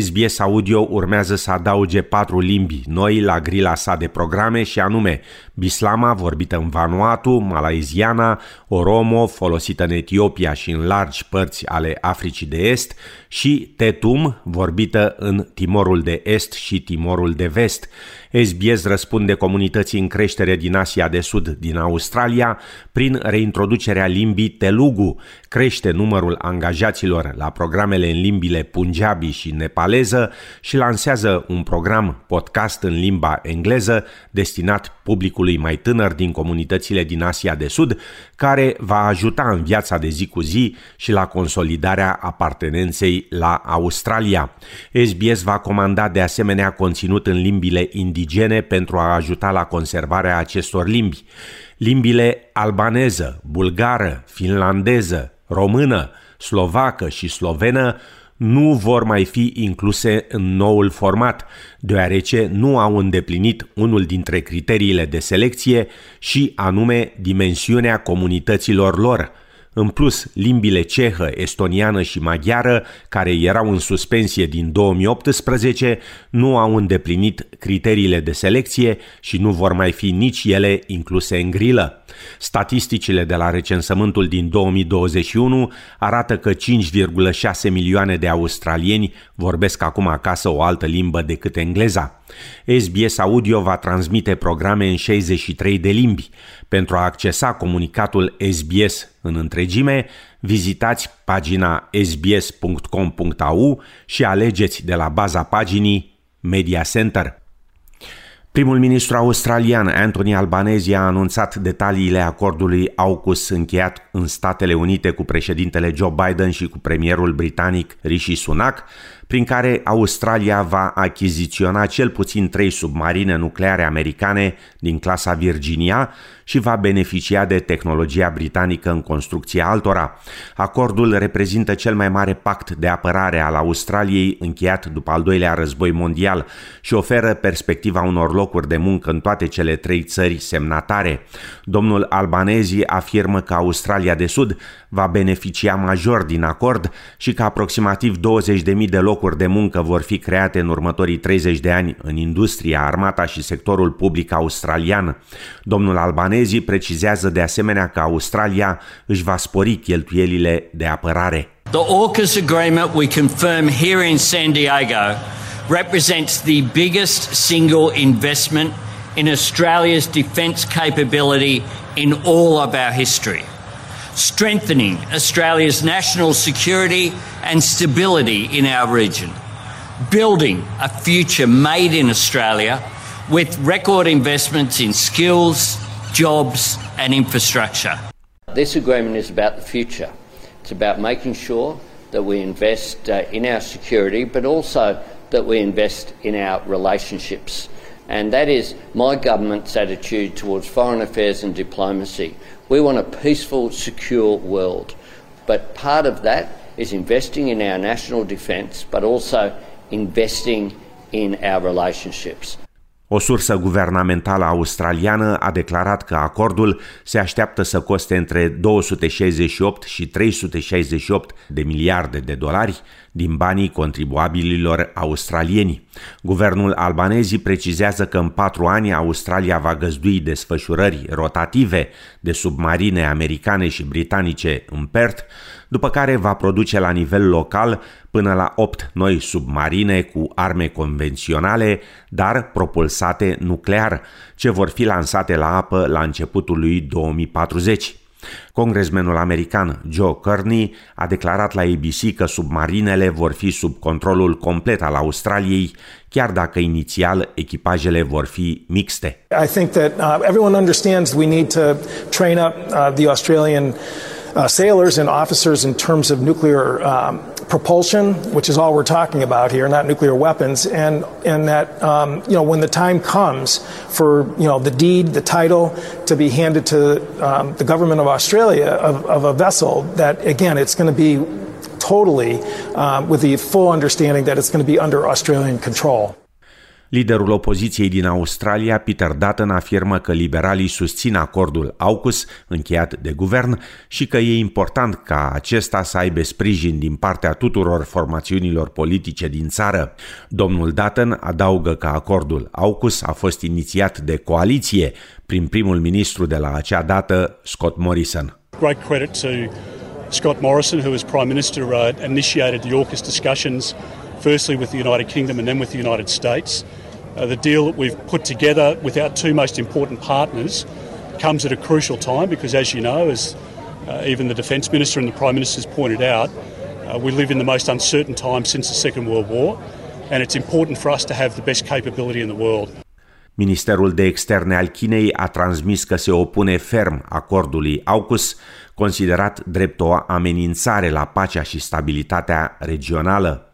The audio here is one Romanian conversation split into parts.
SBS Audio urmează să adauge patru limbi noi la grila sa de programe și anume Bislama, vorbită în Vanuatu, Malaiziana, Oromo, folosită în Etiopia și în largi părți ale Africii de Est și Tetum, vorbită în Timorul de Est și Timorul de Vest. SBS răspunde comunității în creștere din Asia de Sud din Australia prin reintroducerea limbii Telugu, crește numărul angajaților la programele în limbile Punjabi și nepaleză și lansează un program podcast în limba engleză destinat publicului mai tânăr din comunitățile din Asia de Sud, care va ajuta în viața de zi cu zi și la consolidarea apartenenței la Australia. SBS va comanda de asemenea conținut în limbile indigene pentru a ajuta la conservarea acestor limbi. Limbile albaneză, bulgară, finlandeză, română, slovacă și slovenă nu vor mai fi incluse în noul format, deoarece nu au îndeplinit unul dintre criteriile de selecție și anume dimensiunea comunităților lor – în plus, limbile cehă, estoniană și maghiară, care erau în suspensie din 2018, nu au îndeplinit criteriile de selecție și nu vor mai fi nici ele incluse în grilă. Statisticile de la recensământul din 2021 arată că 5,6 milioane de australieni vorbesc acum acasă o altă limbă decât engleza. SBS Audio va transmite programe în 63 de limbi. Pentru a accesa comunicatul SBS în întregime, vizitați pagina sbs.com.au și alegeți de la baza paginii Media Center. Primul ministru australian Anthony Albanese a anunțat detaliile acordului AUKUS încheiat în Statele Unite cu președintele Joe Biden și cu premierul britanic Rishi Sunak, prin care Australia va achiziționa cel puțin trei submarine nucleare americane din clasa Virginia și va beneficia de tehnologia britanică în construcția altora. Acordul reprezintă cel mai mare pact de apărare al Australiei încheiat după al doilea război mondial și oferă perspectiva unor locuri de muncă în toate cele trei țări semnatare. Domnul Albanezi afirmă că Australia de Sud va beneficia major din acord și că aproximativ 20.000 de locuri de muncă vor fi create în următorii 30 de ani în industria, armata și sectorul public australian. Domnul Albanezi precizează de asemenea că Australia își va spori cheltuielile de apărare. The AUKUS agreement we confirm here in San Diego represents the biggest single investment in Australia's defence capability in all of our history. Strengthening Australia's national security and stability in our region, building a future made in Australia with record investments in skills, jobs, and infrastructure. This agreement is about the future. It's about making sure that we invest uh, in our security, but also that we invest in our relationships. And that is my government's attitude towards foreign affairs and diplomacy. We want a peaceful, secure world. But part of that is investing in our national defence, but also investing in our relationships. O sursă guvernamentală australiană a declarat că acordul se așteaptă să coste între 268 și 368 de miliarde de dolari din banii contribuabililor australieni. Guvernul albanezii precizează că în patru ani Australia va găzdui desfășurări rotative de submarine americane și britanice în Perth, după care va produce la nivel local până la 8 noi submarine cu arme convenționale, dar propulsate nuclear, ce vor fi lansate la apă la începutul lui 2040. Congresmenul american Joe Kearney a declarat la ABC că submarinele vor fi sub controlul complet al Australiei, chiar dacă inițial echipajele vor fi mixte. I think that uh, everyone understands we need to train up uh, the Australian uh, sailors and officers in terms of nuclear um, propulsion, which is all we're talking about here, not nuclear weapons, and and that um, you know when the time comes for you know the deed, the title to be handed to um, the government of Australia of, of, a vessel, that again it's going to be totally um, with the full understanding that it's going to be under Australian control. Liderul opoziției din Australia, Peter Dutton, afirmă că liberalii susțin acordul AUKUS încheiat de guvern și că e important ca acesta să aibă sprijin din partea tuturor formațiunilor politice din țară. Domnul Dutton adaugă că acordul AUKUS a fost inițiat de coaliție prin primul ministru de la acea dată, Scott Morrison. Great credit to Scott Morrison, who as Prime Minister uh, initiated the AUKUS discussions firstly with the United Kingdom and then with the United States. Uh, the deal that we've put together with our two most important partners comes at a crucial time because, as you know, as uh, even the Defence Minister and the Prime Minister has pointed out, uh, we live in the most uncertain time since the Second World War, and it's important for us to have the best capability in the world. Ministerul de Externe al Chinei a transmis că se opune ferm acordului AUKUS, considerat drept o amenințare la pacea și stabilitatea regională.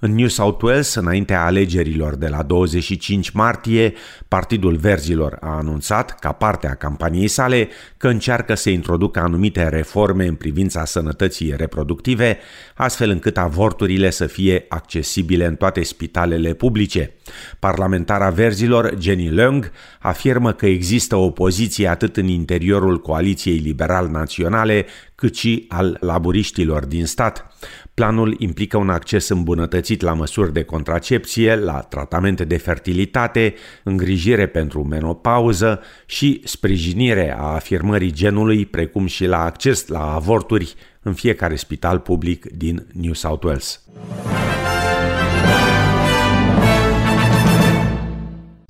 În New South Wales, înaintea alegerilor de la 25 martie, Partidul Verzilor a anunțat, ca parte a campaniei sale, că încearcă să introducă anumite reforme în privința sănătății reproductive, astfel încât avorturile să fie accesibile în toate spitalele publice. Parlamentara Verzilor, Jenny Leung, afirmă că există o poziție atât în interiorul Coaliției Liberal Naționale, cât și al laburiștilor din stat. Planul implică un acces îmbunătățit la măsuri de contracepție, la tratamente de fertilitate, îngrijire pentru menopauză și sprijinire a afirmării genului, precum și la acces la avorturi în fiecare spital public din New South Wales.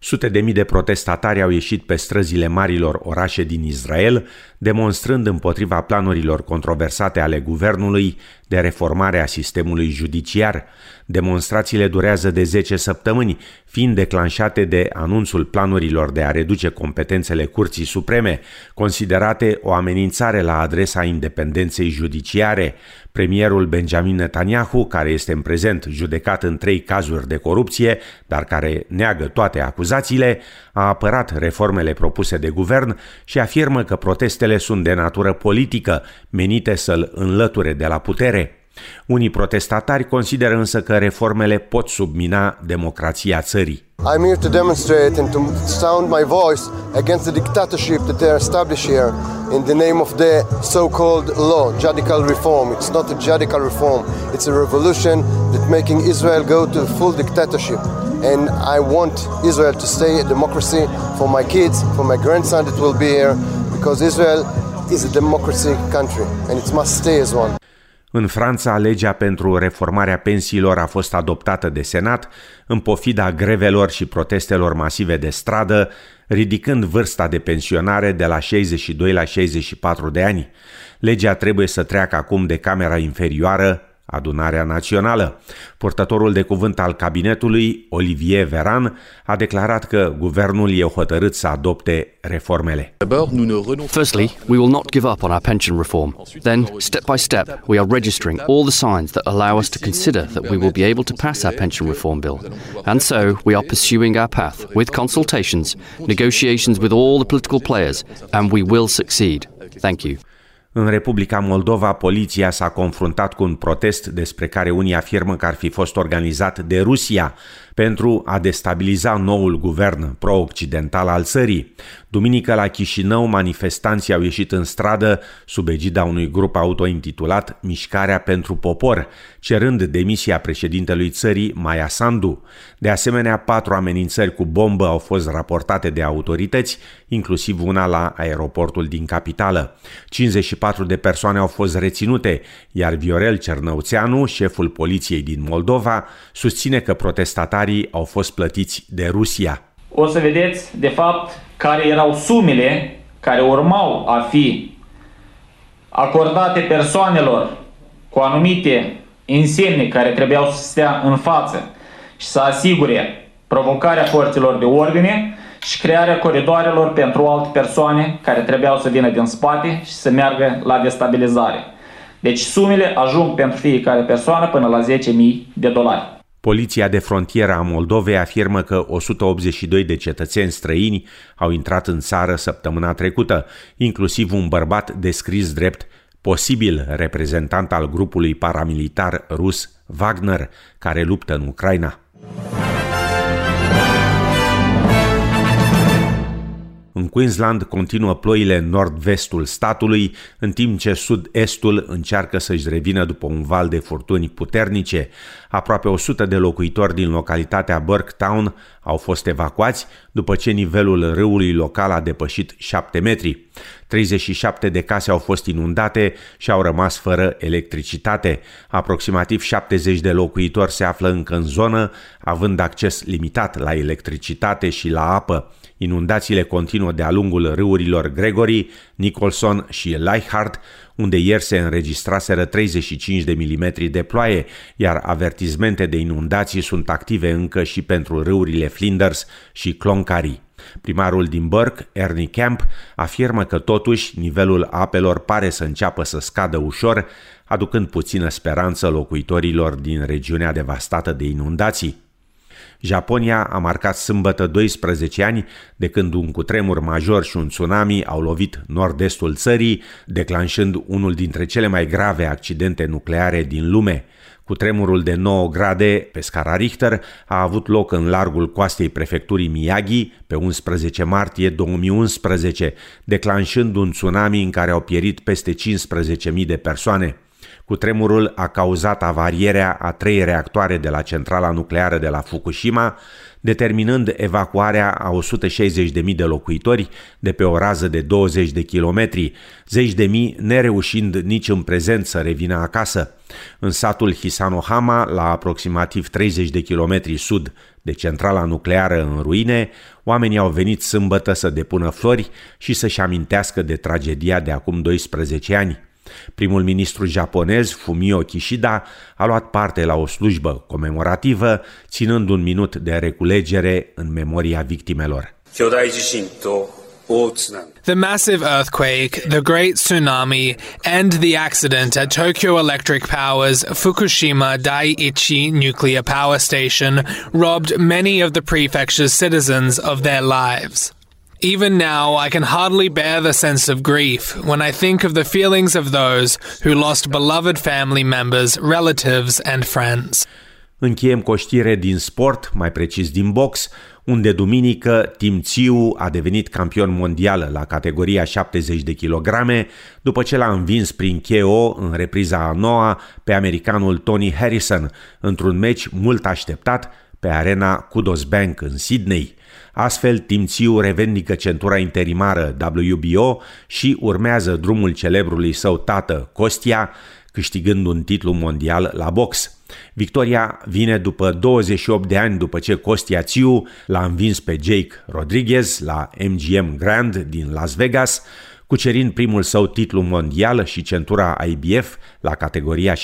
Sute de mii de protestatari au ieșit pe străzile marilor orașe din Israel, demonstrând împotriva planurilor controversate ale guvernului de reformare a sistemului judiciar. Demonstrațiile durează de 10 săptămâni, fiind declanșate de anunțul planurilor de a reduce competențele Curții Supreme, considerate o amenințare la adresa independenței judiciare. Premierul Benjamin Netanyahu, care este în prezent judecat în trei cazuri de corupție, dar care neagă toate acuzațiile, a apărat reformele propuse de guvern și afirmă că protestele sunt de natură politică, menite să-l înlăture de la putere. Unii protestatari consideră însă că reformele pot submina democrația țării. I'm here to demonstrate and to sound my voice against the dictatorship that they are established here in the name of the so-called law, judicial reform. It's not a judicial reform. It's a revolution that making Israel go to full dictatorship. And I want Israel to stay a democracy for my kids, for my grandson that will be here, because Israel is a democracy country and it must stay as one. În Franța, legea pentru reformarea pensiilor a fost adoptată de Senat, în pofida grevelor și protestelor masive de stradă, ridicând vârsta de pensionare de la 62 la 64 de ani. Legea trebuie să treacă acum de Camera Inferioară, Adunarea Națională. Purtătorul de cuvânt al cabinetului, Olivier Veran, a declarat că guvernul e hotărât să adopte reformele. Firstly, we will not give up on our pension reform. Then, step by step, we are registering all the signs that allow us to consider that we will be able to pass our pension reform bill. And so, we are pursuing our path with consultations, negotiations with all the political players, and we will succeed. Thank you. În Republica Moldova, poliția s-a confruntat cu un protest despre care unii afirmă că ar fi fost organizat de Rusia pentru a destabiliza noul guvern pro-occidental al țării. Duminică la Chișinău, manifestanții au ieșit în stradă sub egida unui grup autointitulat Mișcarea pentru Popor, cerând demisia președintelui țării Maia Sandu. De asemenea, patru amenințări cu bombă au fost raportate de autorități, inclusiv una la aeroportul din capitală. 54 de persoane au fost reținute, iar Viorel Cernăuțeanu, șeful poliției din Moldova, susține că protestatarii au fost plătiți de Rusia. O să vedeți, de fapt, care erau sumele care urmau a fi acordate persoanelor cu anumite insemne care trebuiau să stea în față și să asigure provocarea forțelor de ordine și crearea coridoarelor pentru alte persoane care trebuiau să vină din spate și să meargă la destabilizare. Deci sumele ajung pentru fiecare persoană până la 10.000 de dolari. Poliția de frontieră a Moldovei afirmă că 182 de cetățeni străini au intrat în țară săptămâna trecută, inclusiv un bărbat descris drept posibil reprezentant al grupului paramilitar rus Wagner, care luptă în Ucraina. În Queensland continuă ploile în nord-vestul statului, în timp ce sud-estul încearcă să-și revină după un val de furtuni puternice. Aproape 100 de locuitori din localitatea Burketown au fost evacuați după ce nivelul râului local a depășit 7 metri. 37 de case au fost inundate și au rămas fără electricitate. Aproximativ 70 de locuitori se află încă în zonă, având acces limitat la electricitate și la apă. Inundațiile continuă de-a lungul râurilor Gregory, Nicholson și Leichhardt, unde ieri se înregistraseră 35 de milimetri de ploaie, iar avertizmente de inundații sunt active încă și pentru râurile Flinders și Cloncari. Primarul din Burke, Ernie Camp, afirmă că totuși nivelul apelor pare să înceapă să scadă ușor, aducând puțină speranță locuitorilor din regiunea devastată de inundații. Japonia a marcat sâmbătă 12 ani de când un cutremur major și un tsunami au lovit nord-estul țării, declanșând unul dintre cele mai grave accidente nucleare din lume. Cu tremurul de 9 grade pe scara Richter a avut loc în largul coastei prefecturii Miyagi pe 11 martie 2011, declanșând un tsunami în care au pierit peste 15.000 de persoane. Cu tremurul a cauzat avarierea a trei reactoare de la centrala nucleară de la Fukushima, determinând evacuarea a 160.000 de locuitori de pe o rază de 20 de kilometri, zeci de mii nereușind nici în prezent să revină acasă. În satul Hisanohama, la aproximativ 30 de kilometri sud de centrala nucleară în ruine, oamenii au venit sâmbătă să depună flori și să-și amintească de tragedia de acum 12 ani. Primul ministru japonez, Fumio Kishida, a luat parte la o slujbă comemorativă, ținând un minut de reculegere în memoria victimelor. The massive earthquake, the great tsunami, and the accident at Tokyo Electric Power's Fukushima Daiichi nuclear power station robbed many of the prefecture's citizens of their lives. Even now, I can hardly bear the sense of grief when I think of the feelings of those who lost beloved family members, relatives, and friends. Încheiem cu o știre din sport, mai precis din box, unde duminică Tim Țiu a devenit campion mondial la categoria 70 de kilograme, după ce l-a învins prin KO în repriza a noua pe americanul Tony Harrison, într-un meci mult așteptat pe arena Kudos Bank în Sydney. Astfel, Timțiu revendică centura interimară WBO și urmează drumul celebrului său tată, Costia, câștigând un titlu mondial la box. Victoria vine după 28 de ani după ce Costia Țiu l-a învins pe Jake Rodriguez la MGM Grand din Las Vegas, cucerind primul său titlu mondial și centura IBF la categoria 63,5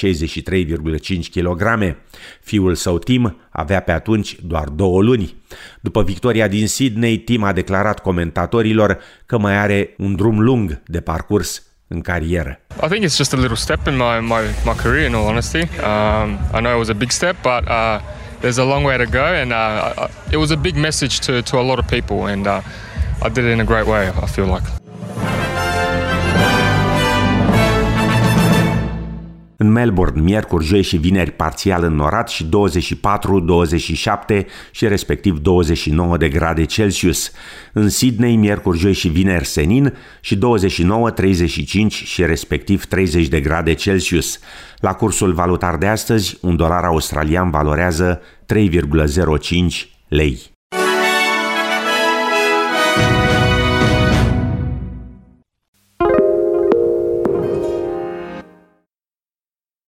kg. Fiul său Tim avea pe atunci doar două luni. După victoria din Sydney, Tim a declarat comentatorilor că mai are un drum lung de parcurs în carieră. I think it's just a little step in my, my, my career, in all honesty. Um, I know it was a big step, but uh, there's a long way to go, and uh, it was a big message to, to a lot of people, and uh, I did it in a great way, I feel like. În Melbourne, miercuri, joi și vineri parțial înnorat și 24, 27 și respectiv 29 de grade Celsius. În Sydney, miercuri, joi și vineri senin și 29, 35 și respectiv 30 de grade Celsius. La cursul valutar de astăzi, un dolar australian valorează 3,05 lei.